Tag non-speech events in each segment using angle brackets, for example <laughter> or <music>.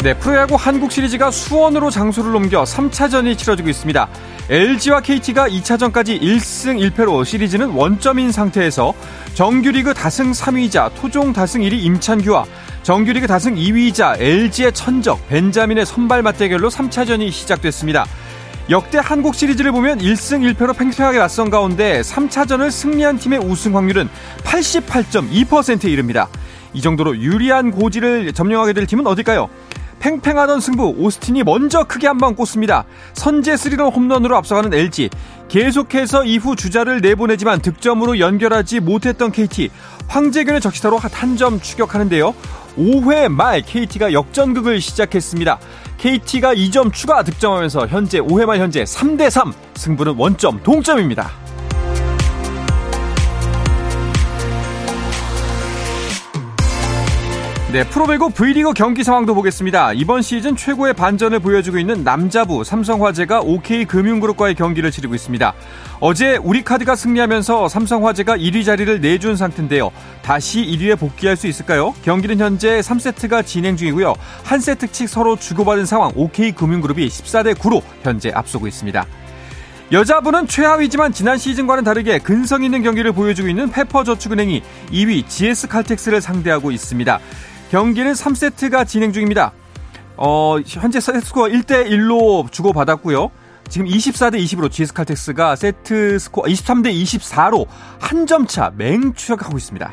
네, 프로야구 한국 시리즈가 수원으로 장소를 옮겨 3차전이 치러지고 있습니다. LG와 KT가 2차전까지 1승 1패로 시리즈는 원점인 상태에서 정규리그 다승 3위이자 토종 다승 1위 임찬규와 정규리그 다승 2위이자 LG의 천적 벤자민의 선발 맞대결로 3차전이 시작됐습니다. 역대 한국 시리즈를 보면 1승 1패로 팽팽하게 맞선 가운데 3차전을 승리한 팀의 우승 확률은 88.2%에 이릅니다. 이 정도로 유리한 고지를 점령하게 될 팀은 어딜까요? 팽팽하던 승부 오스틴이 먼저 크게 한 방 꽂습니다. 선제 스리런 홈런으로 앞서가는 LG 계속해서 이후 주자를 내보내지만 득점으로 연결하지 못했던 KT 황재균의 적시타로 한 점 추격하는데요. 5회 말 KT가 역전극을 시작했습니다. KT가 2점 추가 득점하면서 현재 5회 말 현재 3대3 승부는 원점 동점입니다. 네, 프로배구 V리그 경기 상황도 보겠습니다. 이번 시즌 최고의 반전을 보여주고 있는 남자부 삼성화재가 OK금융그룹과의 경기를 치르고 있습니다. 어제 우리카드가 승리하면서 삼성화재가 1위 자리를 내준 상태인데요. 다시 1위에 복귀할 수 있을까요? 경기는 현재 3세트가 진행 중이고요. 한 세트씩 서로 주고받은 상황 OK금융그룹이 14대 9로 현재 앞서고 있습니다. 여자부는 최하위지만 지난 시즌과는 다르게 근성 있는 경기를 보여주고 있는 페퍼저축은행이 2위 GS칼텍스를 상대하고 있습니다. 경기는 3세트가 진행 중입니다. 어, 현재 세트스코어 1대1로 주고받았고요. 지금 24대 20으로 GS칼텍스가 세트 스코어 23대 24로 한 점 차 맹추격하고 있습니다.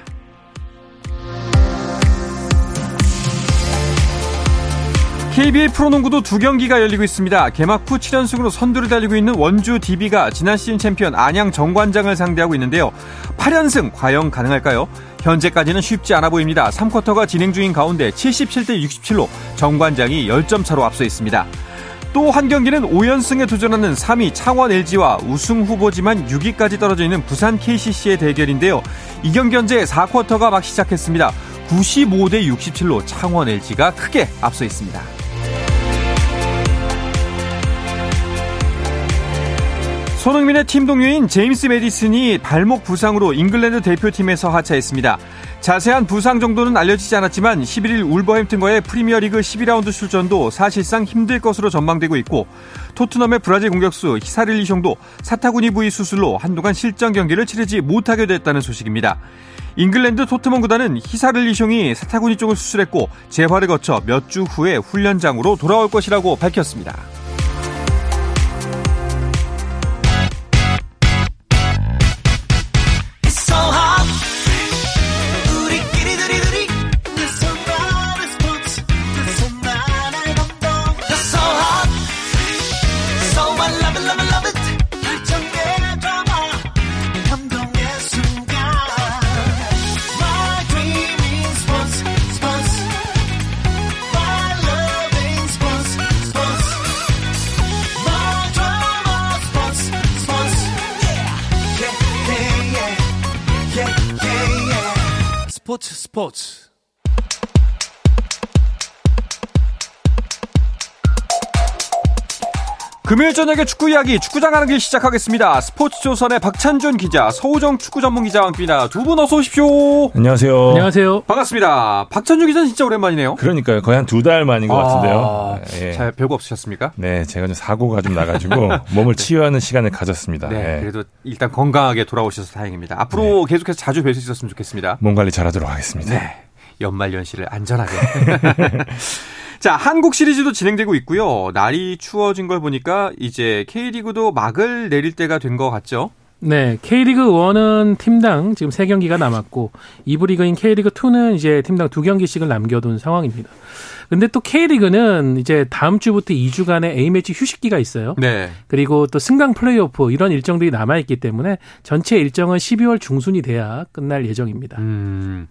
KBL 프로농구도 두 경기가 열리고 있습니다. 개막 후 7연승으로 선두를 달리고 있는 원주 DB가 지난 시즌 챔피언 안양 정관장을 상대하고 있는데요. 8연승 과연 가능할까요? 현재까지는 쉽지 않아 보입니다. 3쿼터가 진행 중인 가운데 77대 67로 정관장이 10점 차로 앞서 있습니다. 또 한 경기는 5연승에 도전하는 3위 창원 LG와 우승 후보지만 6위까지 떨어져 있는 부산 KCC의 대결인데요. 이 경기 현재 4쿼터가 막 시작했습니다. 95대 67로 창원 LG가 크게 앞서 있습니다. 손흥민의 팀 동료인 제임스 매디슨이 발목 부상으로 잉글랜드 대표팀에서 하차했습니다. 자세한 부상 정도는 알려지지 않았지만 11일 울버햄튼과의 프리미어리그 12라운드 출전도 사실상 힘들 것으로 전망되고 있고 토트넘의 브라질 공격수 히샤를리송도 사타구니 부위 수술로 한동안 실전 경기를 치르지 못하게 됐다는 소식입니다. 잉글랜드 토트넘 구단은 히샤를리송이 사타구니 쪽을 수술했고 재활을 거쳐 몇 주 후에 훈련장으로 돌아올 것이라고 밝혔습니다. 금요일 저녁에 축구 이야기 축구장 하는 길 시작하겠습니다. 스포츠 조선의 박찬준 기자, 서우정 축구 전문 기자와 함께입니다. 두 분 어서 오십시오. 안녕하세요. 안녕하세요. 반갑습니다. 박찬준 기자는 진짜 오랜만이네요. 그러니까요. 거의 한 두 달 만인 것 아, 같은데요. 예. 잘 별거 없으셨습니까? 네, 제가 좀 사고가 좀 나가지고 <laughs> 몸을 치유하는 시간을 가졌습니다. 네, 예. 그래도 일단 건강하게 돌아오셔서 다행입니다. 앞으로 계속해서 자주 뵐 수 있었으면 좋겠습니다. 몸 관리 잘하도록 하겠습니다. 네. 연말 연시를 안전하게. <laughs> <laughs> 자, 한국 시리즈도 진행되고 있고요. 날이 추워진 걸 보니까 이제 K리그도 막을 내릴 때가 된 것 같죠? 네, K리그 1은 팀당 지금 3경기가 남았고 2부 리그인 K리그 2는 이제 팀당 2경기씩을 남겨둔 상황입니다. 근데 또 K리그는 이제 다음 주부터 2주간의 A매치 휴식기가 있어요. 네. 그리고 또 승강 플레이오프 이런 일정들이 남아있기 때문에 전체 일정은 12월 중순이 돼야 끝날 예정입니다. 음.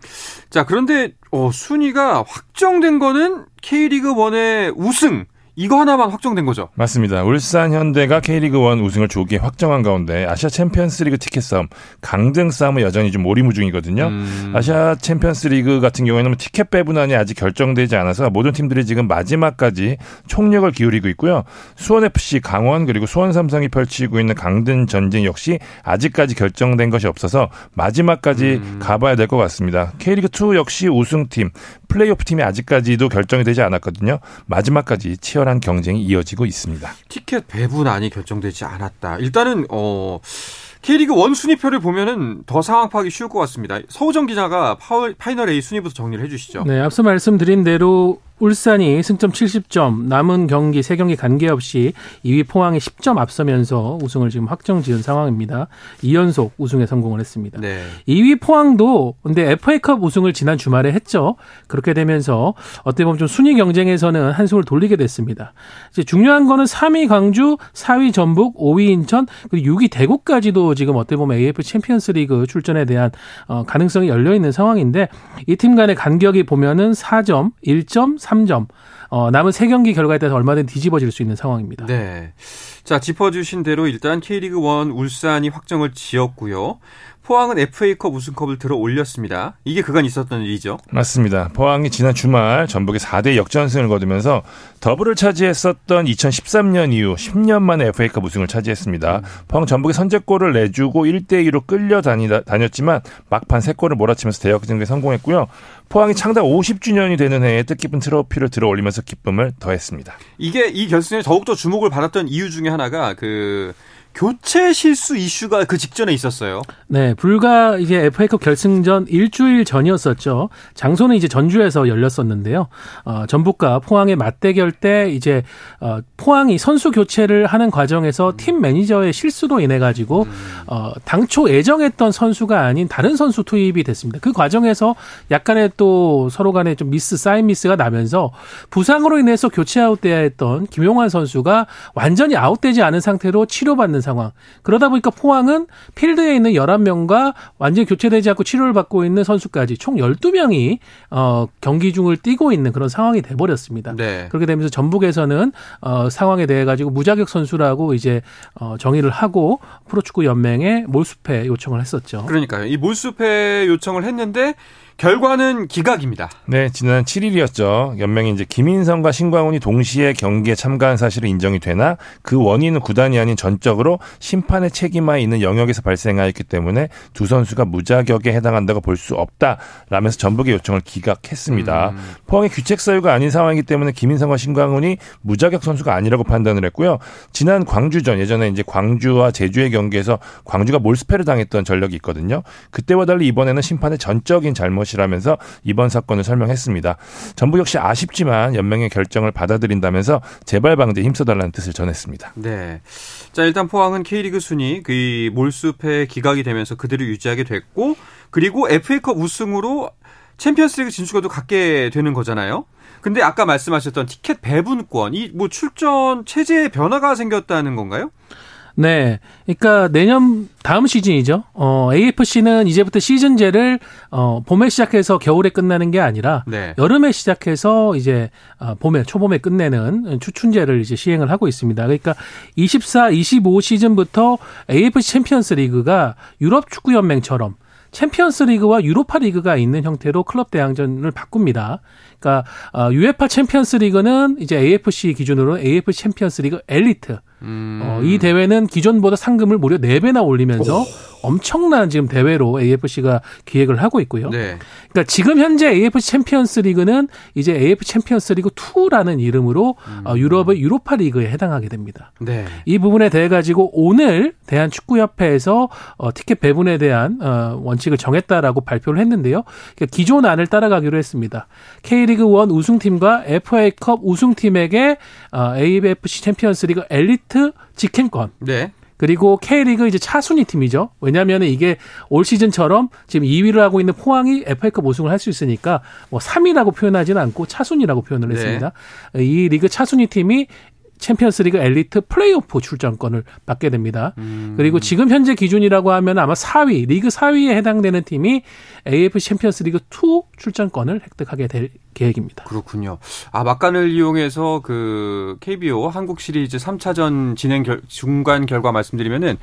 자, 그런데 어, 순위가 확정된 거는 K리그 1의 우승 이거 하나만 확정된 거죠. 맞습니다. 울산 현대가 K리그 1 우승을 조기에 확정한 가운데 아시아 챔피언스리그 티켓 싸움, 강등 싸움은 여전히 좀 오리무중이거든요. 음. 아시아 챔피언스리그 같은 경우에는 티켓 배분안이 아직 결정되지 않아서 모든 팀들이 지금 마지막까지 총력을 기울이고 있고요. 수원 FC, 강원 그리고 수원 삼성이 펼치고 있는 강등 전쟁 역시 아직까지 결정된 것이 없어서 마지막까지 음. 가봐야 될 것 같습니다. K리그 2 역시 우승팀, 플레이오프 팀이 아직까지도 결정이 되지 않았거든요. 마지막까지 치열 한 경쟁이 이어지고 있습니다. 티켓 배분안이 결정되지 않았다. 일단은 어 K리그 1 순위표를 보면은 더 상황 파악이 쉬울 것 같습니다. 서우정 기자가 파이널 A 순위부터 정리를 해주시죠. 네, 앞서 말씀드린 대로 울산이 승점 70점, 남은 경기 3경기 관계없이 2위 포항이 10점 앞서면서 우승을 지금 확정 지은 상황입니다. 2연속 우승에 성공을 했습니다. 네. 2위 포항도 근데 FA컵 우승을 지난 주말에 했죠. 그렇게 되면서 어떻게 보면 좀 순위 경쟁에서는 한숨을 돌리게 됐습니다. 이제 중요한 거는 3위 광주, 4위 전북, 5위 인천, 그리고 6위 대구까지도 지금 어떻게 보면 AFC 챔피언스 리그 출전에 대한 어, 가능성이 열려 있는 상황인데 이 팀 간의 간격이 보면은 4점, 1점, 3점. 어, 남은 3경기 결과에 따라서 얼마든 뒤집어질 수 있는 상황입니다. 네. 자, 짚어주신 대로 일단 K리그 1 울산이 확정을 지었고요. 포항은 FA컵 우승컵을 들어 올렸습니다. 이게 그간 있었던 일이죠. 맞습니다. 포항이 지난 주말 전북에 4대 역전승을 거두면서 더블을 차지했었던 2013년 이후 10년 만에 FA컵 우승을 차지했습니다. 음. 포항 전북의 선제골을 내주고 1대 2로 끌려 다니다, 다녔지만 막판 3골을 몰아치면서 대역전에 성공했고요. 포항이 창단 50주년이 되는 해에 뜻깊은 트로피를 들어 올리면서 기쁨을 더했습니다. 이게 이 결승에 더욱더 주목을 받았던 이유 중에 하나가 그 교체 실수 이슈가 그 직전에 있었어요. 네, 불과 이제 FA컵 결승전 일주일 전이었었죠. 장소는 이제 전주에서 열렸었는데요. 어, 전북과 포항의 맞대결 때 이제 어, 포항이 선수 교체를 하는 과정에서 음. 팀 매니저의 실수로 인해 가지고 음. 어, 당초 예정했던 선수가 아닌 다른 선수 투입이 됐습니다. 그 과정에서 약간의 또 서로 간에 좀 미스 사인 미스가 나면서 부상으로 인해서 교체 아웃돼야 했던 김용환 선수가 완전히 아웃되지 않은 상태로 치료받는 상황. 그러다 보니까 포항은 필드에 있는 11명과 완전히 교체되지 않고 치료를 받고 있는 선수까지 총 12명이 어 경기 중을 뛰고 있는 그런 상황이 돼 버렸습니다. 네. 그렇게 되면서 전북에서는 어 상황에 대해 가지고 무자격 선수라고 이제 어 정의를 하고 프로축구 연맹에 몰수패 요청을 했었죠. 그러니까요. 이 몰수패 요청을 했는데 결과는 기각입니다. 네, 지난 7일이었죠. 연맹이 이제 김인성과 신광훈이 동시에 경기에 참가한 사실이 인정이 되나 그 원인은 구단이 아닌 전적으로 심판의 책임하에 있는 영역에서 발생하였기 때문에 두 선수가 무자격에 해당한다고 볼 수 없다라면서 전북의 요청을 기각했습니다. 음. 포항의 규책 사유가 아닌 상황이기 때문에 김인성과 신광훈이 무자격 선수가 아니라고 판단을 했고요. 지난 광주전 예전에 이제 광주와 제주의 경기에서 광주가 몰스패를 당했던 전력이 있거든요. 그때와 달리 이번에는 심판의 전적인 잘못 것이라면서 이번 사건을 설명했습니다. 전부 역시 아쉽지만 연맹의 결정을 받아들인다면서 재발 방지에 힘써달라는 뜻을 전했습니다. 네. 자 일단 포항은 K리그 순위 그 몰수패 기각이 되면서 그대로 유지하게 됐고 그리고 FA컵 우승으로 챔피언스리그 진출도 갖게 되는 거잖아요. 근데 아까 말씀하셨던 티켓 배분권, 이 뭐 출전 체제에 변화가 생겼다는 건가요? 네. 그러니까 내년 다음 시즌이죠. 어, AFC는 이제부터 시즌제를 어, 봄에 시작해서 겨울에 끝나는 게 아니라 네. 여름에 시작해서 이제 어, 봄에 초봄에 끝내는 추춘제를 이제 시행을 하고 있습니다. 그러니까 24, 25 시즌부터 AFC 챔피언스 리그가 유럽 축구 연맹처럼 챔피언스 리그와 유로파 리그가 있는 형태로 클럽 대항전을 바꿉니다. 그러니까 어, UEFA 챔피언스 리그는 이제 AFC 기준으로 AFC 챔피언스 리그 엘리트 음. 어, 이 대회는 기존보다 상금을 무려 4배나 올리면서 오. 엄청난 지금 대회로 AFC가 기획을 하고 있고요. 네. 그러니까 지금 현재 AFC 챔피언스 리그는 이제 AFC 챔피언스 리그 2라는 이름으로 음. 어, 유럽의 유로파 리그에 해당하게 됩니다. 네. 이 부분에 대해 가지고 오늘 대한축구협회에서 어, 티켓 배분에 대한 어, 원칙을 정했다라고 발표를 했는데요. 그러니까 기존 안을 따라가기로 했습니다. K리그 1 우승팀과 FA컵 우승팀에게 어, AFC 챔피언스 리그 엘리트 직행권. 네. 그리고 K리그 이제 차순위 팀이죠. 왜냐하면 이게 올 시즌처럼 지금 2위를 하고 있는 포항이 FA컵 우승을 할 수 있으니까 뭐 3위라고 표현하지는 않고 차순위라고 표현을 네. 했습니다. 네. 이 리그 차순위 팀이 챔피언스리그 엘리트 플레이오프 출전권을 받게 됩니다. 음. 그리고 지금 현재 기준이라고 하면 아마 4위 리그 4위에 해당되는 팀이 AF 챔피언스리그 2 출전권을 획득하게 될 계획입니다. 그렇군요. 아 막간을 이용해서 그 KBO 한국 시리즈 3차전 진행 결, 중간 결과 말씀드리면은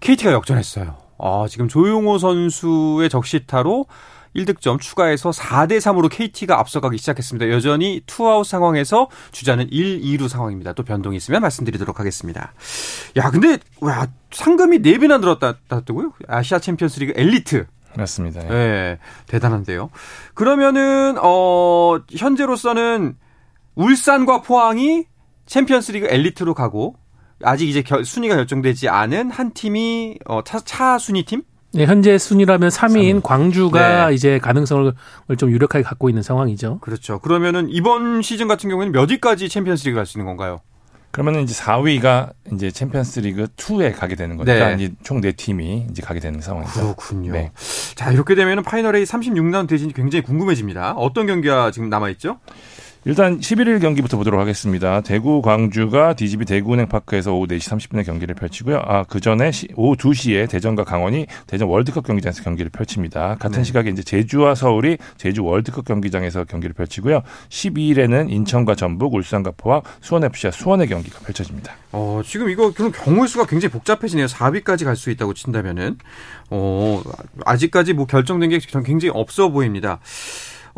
KT가 역전했어요. 아 지금 조용호 선수의 적시타로 1득점 추가해서 4대 3으로 KT가 앞서가기 시작했습니다. 여전히 투아웃 상황에서 주자는 1, 2루 상황입니다. 또 변동이 있으면 말씀드리도록 하겠습니다. 야, 근데 와, 상금이 4배나 늘었다고요? 아시아 챔피언스 리그 엘리트. 맞습니다. 예. 네, 대단한데요. 그러면은 어 현재로서는 울산과 포항이 챔피언스 리그 엘리트로 가고 아직 이제 결, 순위가 결정되지 않은 한 팀이 어, 차, 차 순위 팀? 네, 현재 순위라면 3위인 3위. 광주가 네. 이제 가능성을 좀 유력하게 갖고 있는 상황이죠. 그렇죠. 그러면은 이번 시즌 같은 경우에는 몇 위까지 챔피언스 리그 갈 수 있는 건가요? 그러면은 이제 4위가 이제 챔피언스 리그 2에 가게 되는 거니까 네. 이제 총 4팀이 이제 가게 되는 상황이죠. 그렇군요. 네. 자, 이렇게 되면은 파이널 A 36라운드 대진이 굉장히 궁금해집니다. 어떤 경기가 지금 남아 있죠? 일단 11일 경기부터 보도록 하겠습니다. 대구 광주가 DGB 대구은행파크에서 오후 4시 30분에 경기를 펼치고요. 아, 그 전에 오후 2시에 대전과 강원이 대전 월드컵 경기장에서 경기를 펼칩니다. 같은 네. 시각에 이제 제주와 서울이 제주 월드컵 경기장에서 경기를 펼치고요. 12일에는 인천과 전북, 울산과 포항, 수원FC와 수원의 경기가 펼쳐집니다. 어, 지금 이거 그럼 경우의 수가 굉장히 복잡해지네요. 4위까지 갈 수 있다고 친다면은. 어, 아직까지 뭐 결정된 게 굉장히 없어 보입니다.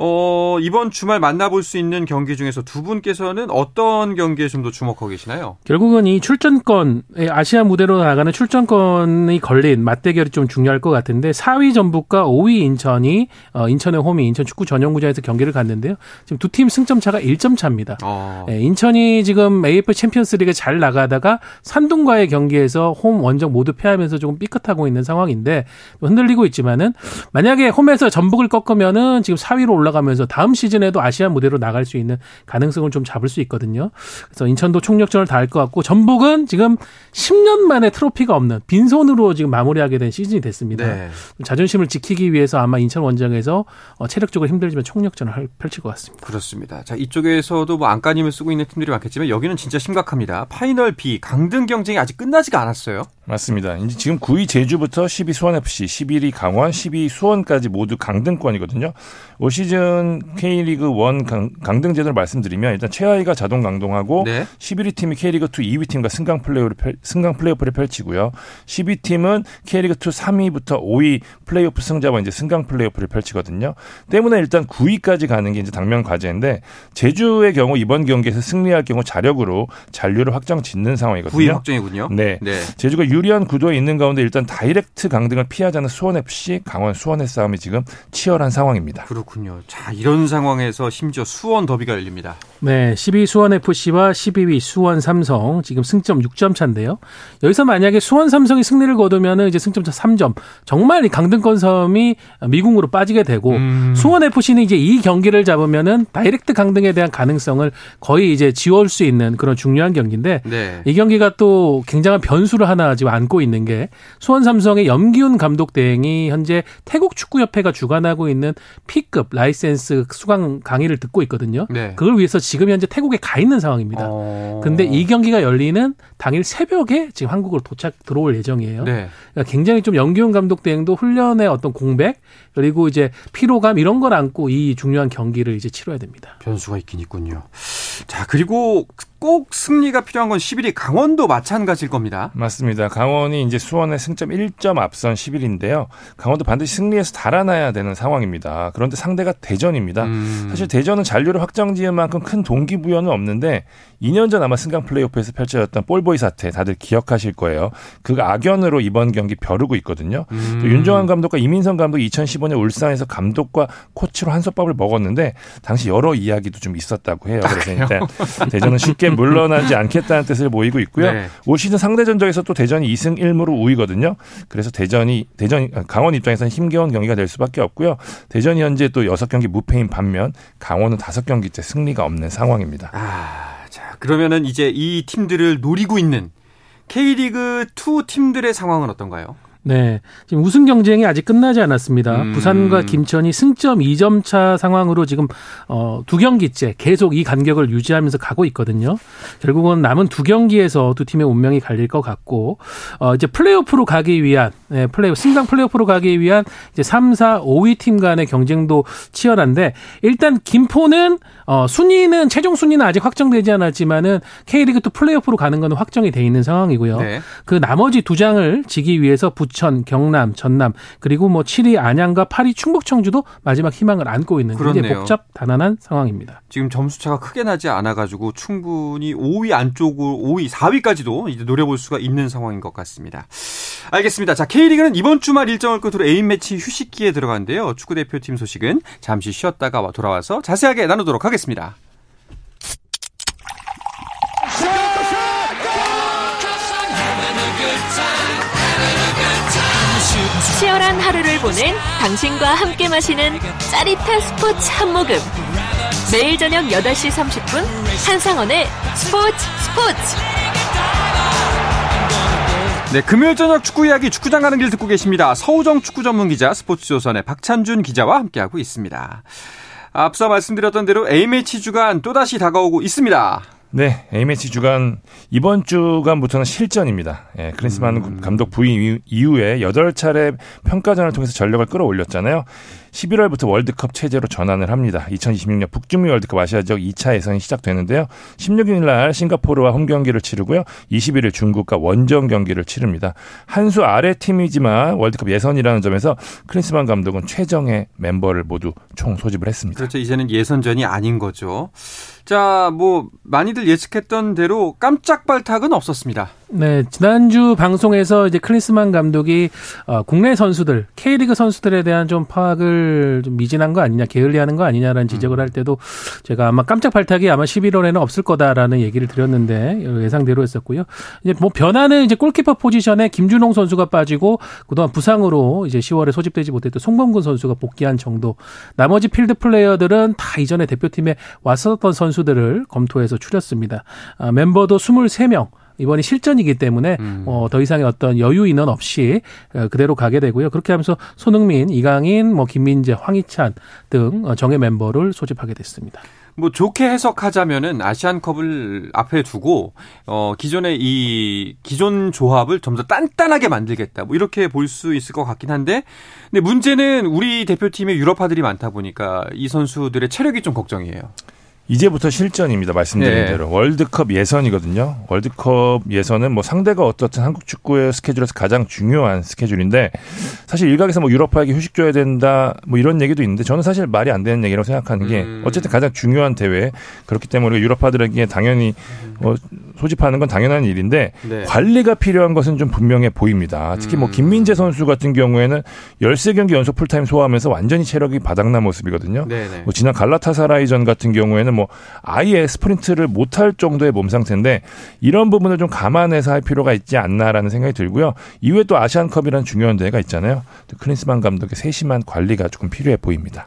어, 이번 주말 만나볼 수 있는 경기 중에서 두 분께서는 어떤 경기에 좀 더 주목하고 계시나요? 결국은 이 출전권, 아시아 무대로 나가는 출전권이 걸린 맞대결이 좀 중요할 것 같은데 4위 전북과 5위 인천이 어, 인천의 홈이 인천 축구 전용구장에서 경기를 갔는데요. 지금 두 팀 승점 차가 1점 차입니다. 어. 네, 인천이 지금 AF 챔피언스리그 잘 나가다가 산둥과의 경기에서 홈 원정 모두 패하면서 조금 삐끗하고 있는 상황인데 흔들리고 있지만은 만약에 홈에서 전북을 꺾으면은 지금 4위로 올라 올라가면서 다음 시즌에도 아시아 무대로 나갈 수 있는 가능성을 좀 잡을 수 있거든요. 그래서 인천도 총력전을 다할 것 같고 전북은 지금 10년 만에 트로피가 없는 빈손으로 지금 마무리하게 된 시즌이 됐습니다. 네. 자존심을 지키기 위해서 아마 인천 원정에서 어, 체력적으로 힘들지만 총력전을 펼칠 것 같습니다. 그렇습니다. 자 이쪽에서도 뭐 안간힘을 쓰고 있는 팀들이 많겠지만 여기는 진짜 심각합니다. 파이널 B 강등 경쟁이 아직 끝나지가 않았어요. 맞습니다. 이제 지금 9위 제주부터 10위 수원FC, 11위 강원, 12위 수원까지 모두 강등권이거든요. 올 시즌 K리그 1 강, 등 제도를 말씀드리면 일단 최하위가 자동 강등하고 네. 11위 팀이 K리그 2 2위 팀과 승강 플레이오프를 승강 플레이오프를 펼치고요. 12위 팀은 K리그 2 3위부터 5위 플레이오프 승자와 이제 승강 플레이오프를 펼치거든요. 때문에 일단 9위까지 가는 게 이제 당면 과제인데 제주의 경우 이번 경기에서 승리할 경우 자력으로 잔류를 확정 짓는 상황이거든요. 9위 확정이군요. 네. 네. 제주가 유리한 구도에 있는 가운데 일단 다이렉트 강등을 피하자는 수원FC, 강원 수원의 싸움이 지금 치열한 상황입니다. 그렇군요. 자, 이런 상황에서 심지어 수원 더비가 열립니다. 네, 12위 수원FC와 12위 수원 삼성 지금 승점 6점 차인데요. 여기서 만약에 수원 삼성이 승리를 거두면 이제 승점 차 3점. 정말 이 강등권 섬이 미궁으로 빠지게 되고 음. 수원FC는 이제 이 경기를 잡으면은 다이렉트 강등에 대한 가능성을 거의 이제 지울 수 있는 그런 중요한 경기인데 네. 이 경기가 또 굉장한 변수를 하나 지금 안고 있는 게 수원 삼성의 염기훈 감독 대행이 현재 태국 축구 협회가 주관하고 있는 P급 라이 센스 수강 강의를 듣고 있거든요. 네. 그걸 위해서 지금 현재 태국에 가 있는 상황입니다. 어... 근데 이 경기가 열리는 당일 새벽에 지금 한국으로 도착 들어올 예정이에요. 네. 그러니까 굉장히 좀 염기훈 감독 대행도 훈련의 어떤 공백 그리고 이제 피로감 이런 걸 안고 이 중요한 경기를 이제 치러야 됩니다. 변수가 있긴 있군요. 자, 그리고 꼭 승리가 필요한 건 10일이 강원도 마찬가지일 겁니다. 맞습니다. 강원이 이제 수원의 승점 1점 앞선 10일인데요. 강원도 반드시 승리해서 달아나야 되는 상황입니다. 그런데 상대가 대전입니다. 음. 사실 대전은 잔류를 확정 지은 만큼 큰 동기부여는 없는데 2년 전 아마 승강 플레이오프에서 펼쳐졌던 볼 보이 사태 다들 기억하실 거예요. 그 악연으로 이번 경기 벼르고 있거든요. 음. 또 윤정환 감독과 이민성 감독 2015년 울산에서 감독과 코치로 한솥밥을 먹었는데 당시 여러 이야기도 좀 있었다고 해요. 그래서 일단 대전은 쉽게 물러나지 않겠다는 뜻을 보이고 있고요. 네. 올 시즌 상대 전적에서 또 대전이 2승 1무로 우위거든요. 그래서 대전이 대전 강원 입장에서는 힘겨운 경기가 될 수밖에 없고요. 대전이 현재 또 6경기 무패인 반면 강원은 5경기째 승리가 없는 상황입니다. 아. 자, 그러면은 이제 이 팀들을 노리고 있는 K리그 2 팀들의 상황은 어떤가요? 네. 지금 우승 경쟁이 아직 끝나지 않았습니다. 음. 부산과 김천이 승점 2점 차 상황으로 지금 어, 두 경기째 계속 이 간격을 유지하면서 가고 있거든요. 결국은 남은 두 경기에서 두 팀의 운명이 갈릴 것 같고 어, 이제 플레이오프로 가기 위한 네, 플레이 승강 플레이오프로 가기 위한 이제 3, 4, 5위 팀 간의 경쟁도 치열한데 일단 김포는 어, 순위는 최종 순위는 아직 확정되지 않았지만은 K리그 또 플레이오프로 가는 건 확정이 돼 있는 상황이고요. 네. 그 나머지 두 장을 지기 위해서 부천, 경남, 전남 그리고 뭐 7위 안양과 8위 충북 청주도 마지막 희망을 안고 있는 굉장히 복잡 단단한 상황입니다. 지금 점수 차가 크게 나지 않아 가지고 충분히 5위 안쪽으로 5위, 4위까지도 이제 노려볼 수가 있는 상황인 것 같습니다. 알겠습니다. 자, K리그는 이번 주말 일정을 끝으로 A인 매치 휴식기에 들어가는데요. 축구 대표팀 소식은 잠시 쉬었다가 돌아와서 자세하게 나누도록 하 겠습니다. 치열한 하루를 보낸 당신과 함께 마시는 짜릿한 스포츠 한 모금. 매일 저녁 8시 30분 한상원의 스포츠 스포츠. 네, 금요일 저녁 축구 이야기 축구장 가는 길 듣고 계십니다. 서우정 축구 전문 기자 스포츠조선의 박찬준 기자와 함께하고 있습니다. 앞서 말씀드렸던 대로 A매치 주간 또다시 다가오고 있습니다. 네, A매치 주간 이번 주간부터는 실전입니다. 예, 크리스만 음. 감독 부임 이후에 8차례 평가전을 통해서 전력을 끌어올렸잖아요. 11월부터 월드컵 체제로 전환을 합니다. 2026년 북중미 월드컵 아시아 지역 2차 예선이 시작되는데요. 16일 날 싱가포르와 홈 경기를 치르고요. 21일 중국과 원정 경기를 치릅니다. 한 수 아래 팀이지만 월드컵 예선이라는 점에서 크리스만 감독은 최정의 멤버를 모두 총 소집을 했습니다. 그렇죠. 이제는 예선전이 아닌 거죠. 자, 뭐 많이들 예측했던 대로 깜짝 발탁은 없었습니다. 네, 지난주 방송에서 이제 클리스만 감독이 어, 국내 선수들, K리그 선수들에 대한 좀 파악을 좀 미진한 거 아니냐, 게을리하는 거 아니냐라는 지적을 할 때도 제가 아마 깜짝 발탁이 아마 11월에는 없을 거다라는 얘기를 드렸는데 예상대로 했었고요. 이제 뭐 변화는 이제 골키퍼 포지션에 김준홍 선수가 빠지고 그동안 부상으로 이제 10월에 소집되지 못했던 송범근 선수가 복귀한 정도. 나머지 필드 플레이어들은 다 이전에 대표팀에 왔었던 선수들을 검토해서 추렸습니다. 아, 멤버도 23명. 이번이 실전이기 때문에 음. 어, 더 이상의 어떤 여유 인원 없이 어, 그대로 가게 되고요. 그렇게 하면서 손흥민, 이강인, 뭐 김민재, 황희찬 등 어, 정예 멤버를 소집하게 됐습니다. 뭐 좋게 해석하자면은 아시안컵을 앞에 두고 어 기존의 이 기존 조합을 좀더 단단하게 만들겠다. 뭐 이렇게 볼 수 있을 것 같긴 한데 근데 문제는 우리 대표팀에 유럽파들이 많다 보니까 이 선수들의 체력이 좀 걱정이에요. 이제부터 실전입니다. 말씀드린 네. 대로 월드컵 예선이거든요. 월드컵 예선은 뭐 상대가 어떻든 한국 축구의 스케줄에서 가장 중요한 스케줄인데 사실 일각에서 뭐 유럽파에게 휴식 줘야 된다 뭐 이런 얘기도 있는데 저는 사실 말이 안 되는 얘기라고 생각하는 게 음. 어쨌든 가장 중요한 대회 그렇기 때문에 유럽파들에게 당연히 뭐 소집하는 건 당연한 일인데 네. 관리가 필요한 것은 좀 분명해 보입니다. 특히 뭐 음. 김민재 선수 같은 경우에는 13경기 연속 풀타임 소화하면서 완전히 체력이 바닥난 모습이거든요. 네, 네. 뭐 지난 갈라타사라이전 같은 경우에는 뭐 아예 스프린트를 못할 정도의 몸 상태인데 이런 부분을 좀 감안해서 할 필요가 있지 않나라는 생각이 들고요. 이후에 또 아시안컵이라는 중요한 대회가 있잖아요. 클린스만 감독의 세심한 관리가 조금 필요해 보입니다.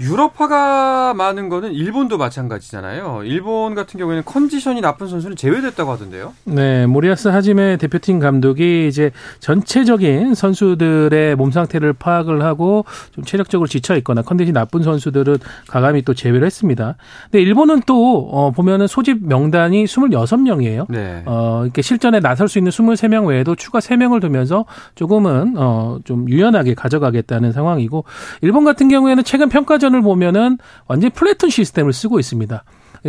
유럽화가 많은 거는 일본도 마찬가지잖아요. 일본 같은 경우에는 컨디션이 나쁜 선수는 제외됐다고 하던데요. 네, 모리아스 하지메 대표팀 감독이 이제 전체적인 선수들의 몸 상태를 파악을 하고 좀 체력적으로 지쳐 있거나 컨디션이 나쁜 선수들은 가감히 또 제외를 했습니다. 근데 일본은 또 어, 보면은 소집 명단이 26명이에요. 네. 어, 이렇게 실전에 나설 수 있는 23명 외에도 추가 3명을 두면서 조금은 어, 좀 유연하게 가져가겠다는 상황이고 일본 같은 경우에는 최근 평가전 시즌을 보면은 완전히 플래툰 시스템을 쓰고 있습니다.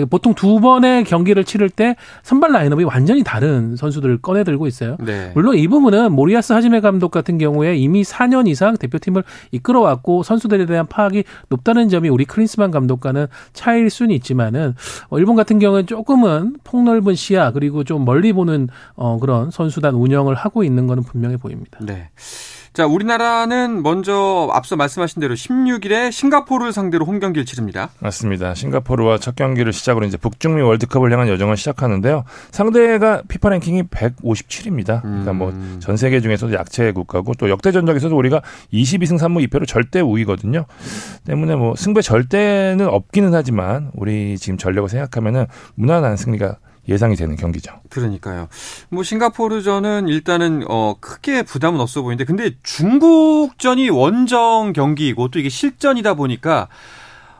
보통 두 번의 경기를 치를 때 선발 라인업이 완전히 다른 선수들을 꺼내 들고 있어요. 네. 물론 이 부분은 모리아스 하지메 감독 같은 경우에 이미 4년 이상 대표팀을 이끌어왔고 선수들에 대한 파악이 높다는 점이 우리 크린스만 감독과는 차이일 수는 있지만은 어, 일본 같은 경우는 조금은 폭넓은 시야 그리고 좀 멀리 보는 어 그런 선수단 운영을 하고 있는 거는 분명해 보입니다. 네. 자, 우리나라는 먼저 앞서 말씀하신 대로 16일에 싱가포르를 상대로 홈 경기를 치릅니다. 맞습니다. 싱가포르와 첫 경기를 시작으로 이제 북중미 월드컵을 향한 여정을 시작하는데요. 상대가 피파 랭킹이 157입니다. 그러니까 뭐 전 세계 중에서도 약체 국가고 또 역대 전적에서도 우리가 22승 3무 2패로 절대 우위거든요. 때문에 뭐 승배 절대는 없기는 하지만 우리 지금 전력을 생각하면은 무난한 승리가 예상이 되는 경기죠. 그러니까요. 뭐 싱가포르전은 일단은 어 크게 부담은 없어 보이는데 근데 중국전이 원정 경기이고 또 이게 실전이다 보니까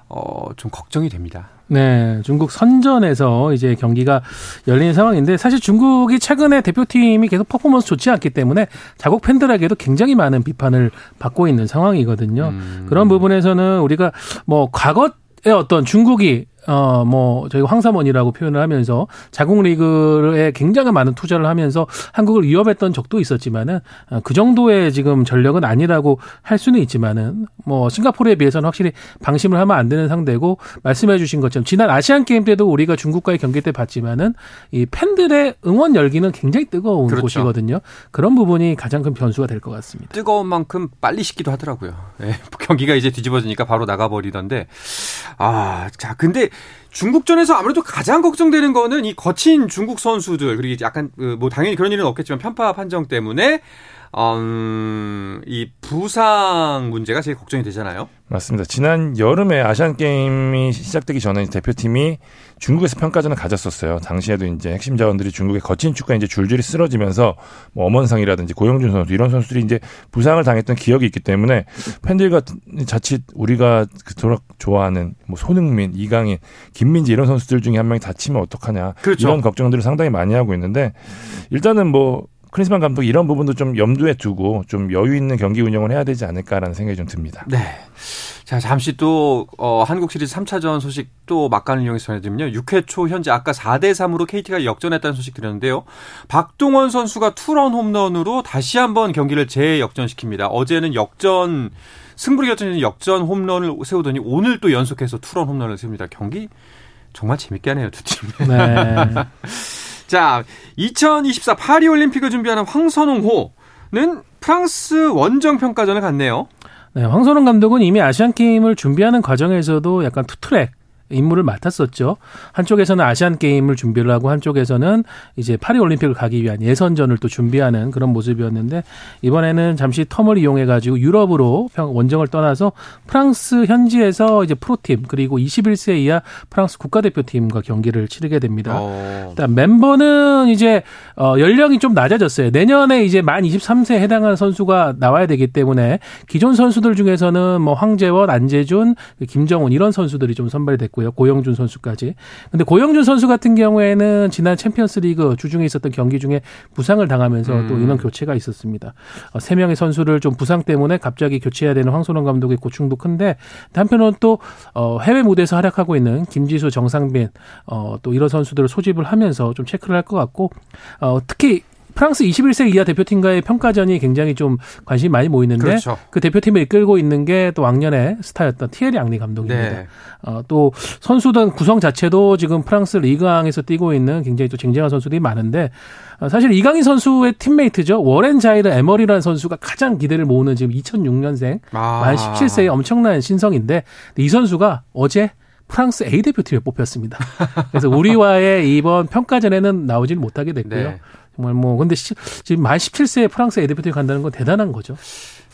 어 좀 걱정이 됩니다. 네, 중국 선전에서 이제 경기가 열리는 상황인데 사실 중국이 최근에 대표팀이 계속 퍼포먼스 좋지 않기 때문에 자국 팬들에게도 굉장히 많은 비판을 받고 있는 상황이거든요. 음. 그런 부분에서는 우리가 뭐 과거 의 어떤 중국이 어, 뭐, 저희가 황사원이라고 표현을 하면서 자국 리그에 굉장히 많은 투자를 하면서 한국을 위협했던 적도 있었지만은 어, 그 정도의 지금 전력은 아니라고 할 수는 있지만은 뭐 싱가포르에 비해서는 확실히 방심을 하면 안 되는 상대고 말씀해 주신 것처럼 지난 아시안 게임 때도 우리가 중국과의 경기 때 봤지만은 이 팬들의 응원 열기는 굉장히 뜨거운 그렇죠. 곳이거든요. 그런 부분이 가장 큰 변수가 될 것 같습니다. 뜨거운 만큼 빨리 식기도 하더라고요. 네, <laughs> 경기가 이제 뒤집어지니까 바로 나가버리던데. 아, 자, 근데 중국전에서 아무래도 가장 걱정되는 거는 이 거친 중국 선수들 그리고 약간 그뭐 당연히 그런 일은 없겠지만 편파 판정 때문에 음, 이 부상 문제가 제일 걱정이 되잖아요. 맞습니다. 지난 여름에 아시안 게임이 시작되기 전에 대표팀이 중국에서 평가전을 가졌었어요. 당시에도 이제 핵심 자원들이 중국의 거친 축구에 이제 줄줄이 쓰러지면서 뭐 엄원상이라든지 고영준 선수 이런 선수들이 이제 부상을 당했던 기억이 있기 때문에 팬들과 자칫 우리가 그토록 좋아하는 뭐 손흥민, 이강인, 김민지 이런 선수들 중에 한 명이 다치면 어떡하냐 그렇죠. 이런 걱정들을 상당히 많이 하고 있는데 일단은 뭐 크리스만 감독 이런 부분도 좀 염두에 두고 좀 여유 있는 경기 운영을 해야 되지 않을까라는 생각이 좀 듭니다. 네. 자, 잠시 또, 어, 한국 시리즈 3차전 소식 또 막간을 이용해서 전해드리면요. 6회 초 현재 아까 4대3으로 KT가 역전했다는 소식 드렸는데요. 박동원 선수가 투런 홈런으로 다시 한번 경기를 재역전시킵니다. 어제는 역전, 승부를 결정하는 역전 홈런을 세우더니 오늘 또 연속해서 투런 홈런을 세웁니다. 경기 정말 재밌게 하네요, 두 팀. 네. <laughs> 자, 2024 파리 올림픽을 준비하는 황선홍호는 프랑스 원정 평가전을 갔네요. 네, 황선홍 감독은 이미 아시안 게임을 준비하는 과정에서도 약간 투트랙 임무를 맡았었죠. 한쪽에서는 아시안 게임을 준비를 하고 한쪽에서는 이제 파리 올림픽을 가기 위한 예선전을 또 준비하는 그런 모습이었는데 이번에는 잠시 텀을 이용해 가지고 유럽으로 원정을 떠나서 프랑스 현지에서 이제 프로팀 그리고 21세 이하 프랑스 국가대표팀과 경기를 치르게 됩니다. 어. 일단 멤버는 이제 어 연령이 좀 낮아졌어요. 내년에 이제 만 23세에 해당하는 선수가 나와야 되기 때문에 기존 선수들 중에서는 뭐 황재원, 안재준, 김정훈 이런 선수들이 좀 선발됐고 있고요. 고영준 선수까지. 근데 고영준 선수 같은 경우에는 지난 챔피언스리그 주중에 있었던 경기 중에 부상을 당하면서 음. 또 인원 교체가 있었습니다. 어, 세 명의 선수를 좀 부상 때문에 갑자기 교체해야 되는 황선홍 감독의 고충도 큰데 한편으로는 또 어, 해외 무대에서 활약하고 있는 김지수, 정상빈 어, 또 이런 선수들을 소집을 하면서 좀 체크를 할 것 같고 어, 특히 프랑스 21세 이하 대표팀과의 평가전이 굉장히 좀 관심이 많이 모이는데 그렇죠. 그 대표팀을 이끌고 있는 게 또 왕년의 스타였던 티에리 앙리 감독입니다. 네. 어, 또 선수단 구성 자체도 지금 프랑스 리그왕에서 뛰고 있는 굉장히 또 쟁쟁한 선수들이 많은데 어, 사실 이강인 선수의 팀메이트죠. 워렌 자이르 에머리라는 선수가 가장 기대를 모으는 지금 2006년생 아. 만 17세의 엄청난 신성인데 이 선수가 어제 프랑스 A 대표팀에 뽑혔습니다. 그래서 우리와의 이번 평가전에는 나오질 못하게 됐고요. <laughs> 네. 정말 뭐 근데 시, 지금 만 17세에 프랑스 에드표팀 간다는 건 대단한 거죠.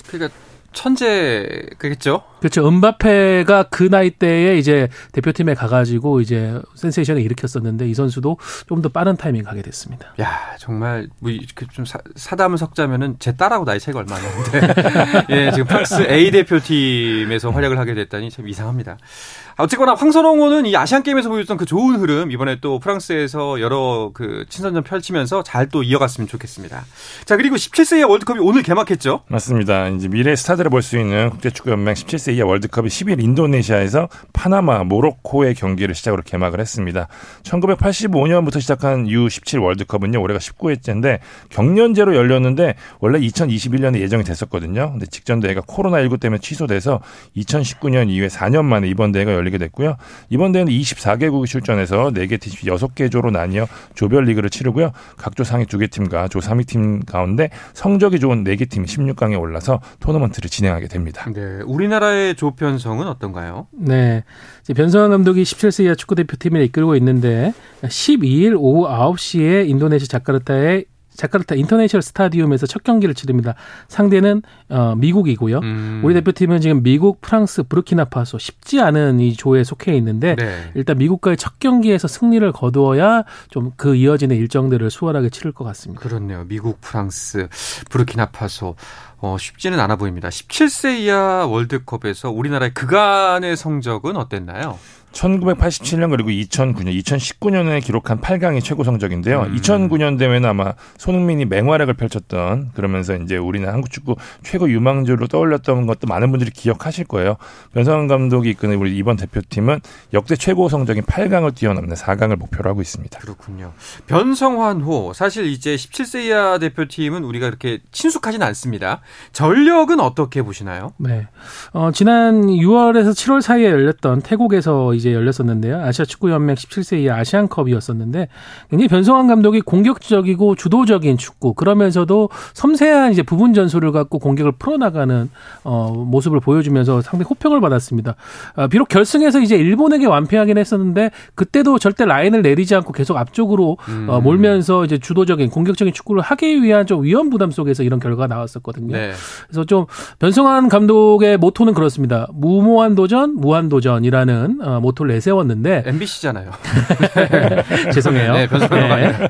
그러니까 천재겠죠. 그렇죠. 은바페가 그 나이 때에 이제 대표팀에 가가지고 이제 센세이션을 일으켰었는데 이 선수도 좀 더 빠른 타이밍 가게 됐습니다. 야 정말 뭐좀 사담을 섞자면은 제 딸하고 나이 차이가 얼마 안 나는데 <laughs> 예 지금 프랑스 A 대표팀에서 활약을 하게 됐다니 참 이상합니다. 어쨌거나 황선홍호는 이 아시안 게임에서 보여줬던 그 좋은 흐름 이번에 또 프랑스에서 여러 그 친선전 펼치면서 잘 또 이어갔으면 좋겠습니다. 자 그리고 17세 의 월드컵이 오늘 개막했죠? 맞습니다. 이제 미래 스타들 을볼수 있는 국제축구연맹 17세 이하 월드컵이 10일 인도네시아에서 파나마, 모로코의 경기를 시작으로 개막을 했습니다. 1985년부터 시작한 U17 월드컵은요 올해가 19회째인데 경년제로 열렸는데 원래 2021년에 예정이 됐었거든요. 근데 직전 대회가 코로나19 때문에 취소돼서 2019년 이후에 4년 만에 이번 대회가 열리게 됐고요. 이번 대회는 24개국이 출전해서 4개 팀 6개 조로 나뉘어 조별 리그를 치르고요. 각조 상위 2개 팀과 조 3위 팀 가운데 성적이 좋은 4개 팀이 16강에 올라서 토너먼트를 진행하게 됩니다. 네. 우리나라의 조 편성은 어떤가요? 네. 변성환 감독이 17세 이하 축구 대표팀을 이끌고 있는데 12일 오후 9시에 인도네시아 자카르타에 자카르타 인터내셔널 스타디움에서 첫 경기를 치릅니다. 상대는 어, 미국이고요. 음. 우리 대표팀은 지금 미국, 프랑스, 부르키나파소 쉽지 않은 이 조에 속해 있는데 네. 일단 미국과의 첫 경기에서 승리를 거두어야 좀 그 이어지는 일정들을 수월하게 치를 것 같습니다. 그렇네요. 미국, 프랑스, 부르키나파소 어, 쉽지는 않아 보입니다. 17세 이하 월드컵에서 우리나라의 그간의 성적은 어땠나요? 1987년 그리고 2009년, 2019년에 기록한 8강이 최고 성적인데요. 음. 2009년 대회는 아마 손흥민이 맹활약을 펼쳤던 그러면서 이제 우리는 한국 축구 최고 유망주로 떠올렸던 것도 많은 분들이 기억하실 거예요. 변성환 감독이 이끄는 우리 이번 대표팀은 역대 최고 성적인 8강을 뛰어넘는 4강을 목표로 하고 있습니다. 그렇군요. 변성환호 사실 이제 17세 이하 대표팀은 우리가 그렇게 친숙하진 않습니다. 전력은 어떻게 보시나요? 네. 어, 지난 6월에서 7월 사이에 열렸던 태국에서 이제 이제 열렸었는데요. 아시아 축구 연맹 17세 이하 아시안컵이었었는데 굉장히 변성환 감독이 공격적이고 주도적인 축구 그러면서도 섬세한 이제 부분 전술을 갖고 공격을 풀어나가는 어 모습을 보여주면서 상당히 호평을 받았습니다. 아, 비록 결승에서 이제 일본에게 완패하긴 했었는데 그때도 절대 라인을 내리지 않고 계속 앞쪽으로 음. 어, 몰면서 이제 주도적인 공격적인 축구를 하기 위한 좀 위험 부담 속에서 이런 결과가 나왔었거든요. 네. 그래서 좀 변성환 감독의 모토는 그렇습니다. 무모한 도전, 무한 도전이라는 어, 모토 를 내세웠는데 MBC잖아요. <laughs> 죄송해요. 네, 네. 네.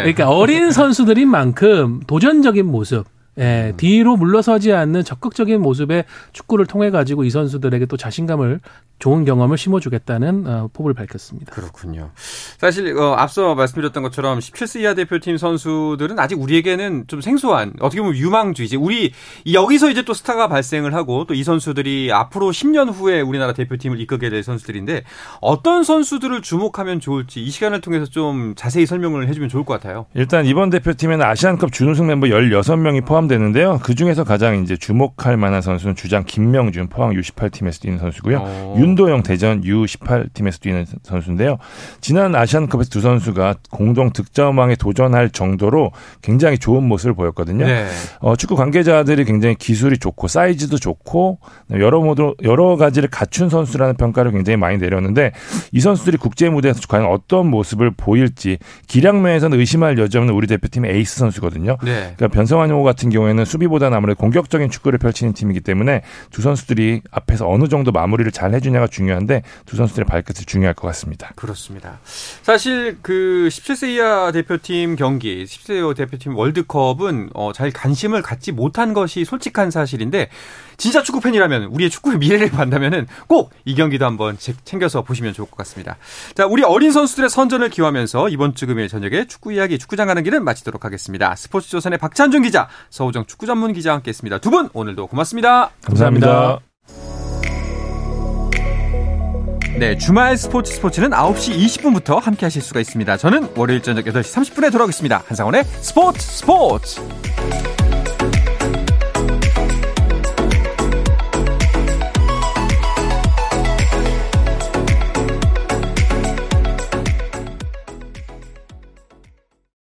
그러니까 어린 선수들인 만큼 도전적인 모습 예, 음. 뒤로 물러서지 않는 적극적인 모습의 축구를 통해 가지고 이 선수들에게 또 자신감을 좋은 경험을 심어주겠다는 어, 포부를 밝혔습니다. 그렇군요. 사실 어, 앞서 말씀드렸던 것처럼 17세 이하 대표팀 선수들은 아직 우리에게는 좀 생소한 어떻게 보면 유망주이지. 우리 여기서 이제 또 스타가 발생을 하고 또 이 선수들이 앞으로 10년 후에 우리나라 대표팀을 이끌게 될 선수들인데 어떤 선수들을 주목하면 좋을지 이 시간을 통해서 좀 자세히 설명을 해주면 좋을 것 같아요. 일단 이번 대표팀에는 아시안컵 준우승 멤버 16명이 포함 되는데요. 그 중에서 가장 이제 주목할 만한 선수는 주장 김명준 포항 U18팀에서 뛰는 선수고요. 오. 윤도영 대전 U18 팀에서 뛰는 선수인데요. 지난 아시안컵에서 두 선수가 공동 득점왕에 도전할 정도로 굉장히 좋은 모습을 보였거든요. 네. 어, 축구 관계자들이 굉장히 기술이 좋고 사이즈도 좋고 여러 모두 여러 가지를 갖춘 선수라는 평가를 굉장히 많이 내렸는데 이 선수들이 국제 무대에서 과연 어떤 모습을 보일지 기량 면에서는 의심할 여지 없는 우리 대표팀의 에이스 선수거든요. 네. 그러니까 변성환 호 같은 경우에는 수비보다는 아무래도 공격적인 축구를 펼치는 팀이기 때문에 두 선수들이 앞에서 어느 정도 마무리를 잘 해주냐느냐가 중요한데 두 선수들의 발끝이 중요할 것 같습니다. 그렇습니다. 사실 그 17세 이하 대표팀 경기, 17세 이하 대표팀 월드컵은 어, 잘 관심을 갖지 못한 것이 솔직한 사실인데 진짜 축구 팬이라면 우리의 축구의 미래를 본다면은 꼭 이 경기도 한번 챙겨서 보시면 좋을 것 같습니다. 자, 우리 어린 선수들의 선전을 기하면서 이번 주 금요일 저녁에 축구 이야기 축구장 가는 길은 마치도록 하겠습니다. 스포츠조선의 박찬준 기자, 서우정 축구 전문 기자와 함께했습니다. 두 분 오늘도 고맙습니다. 감사합니다. 감사합니다. 네, 주말 스포츠 스포츠는 9시 20분부터 함께 하실 수가 있습니다. 저는 월요일 저녁 8시 30분에 돌아오겠습니다. 한상원의 스포츠 스포츠!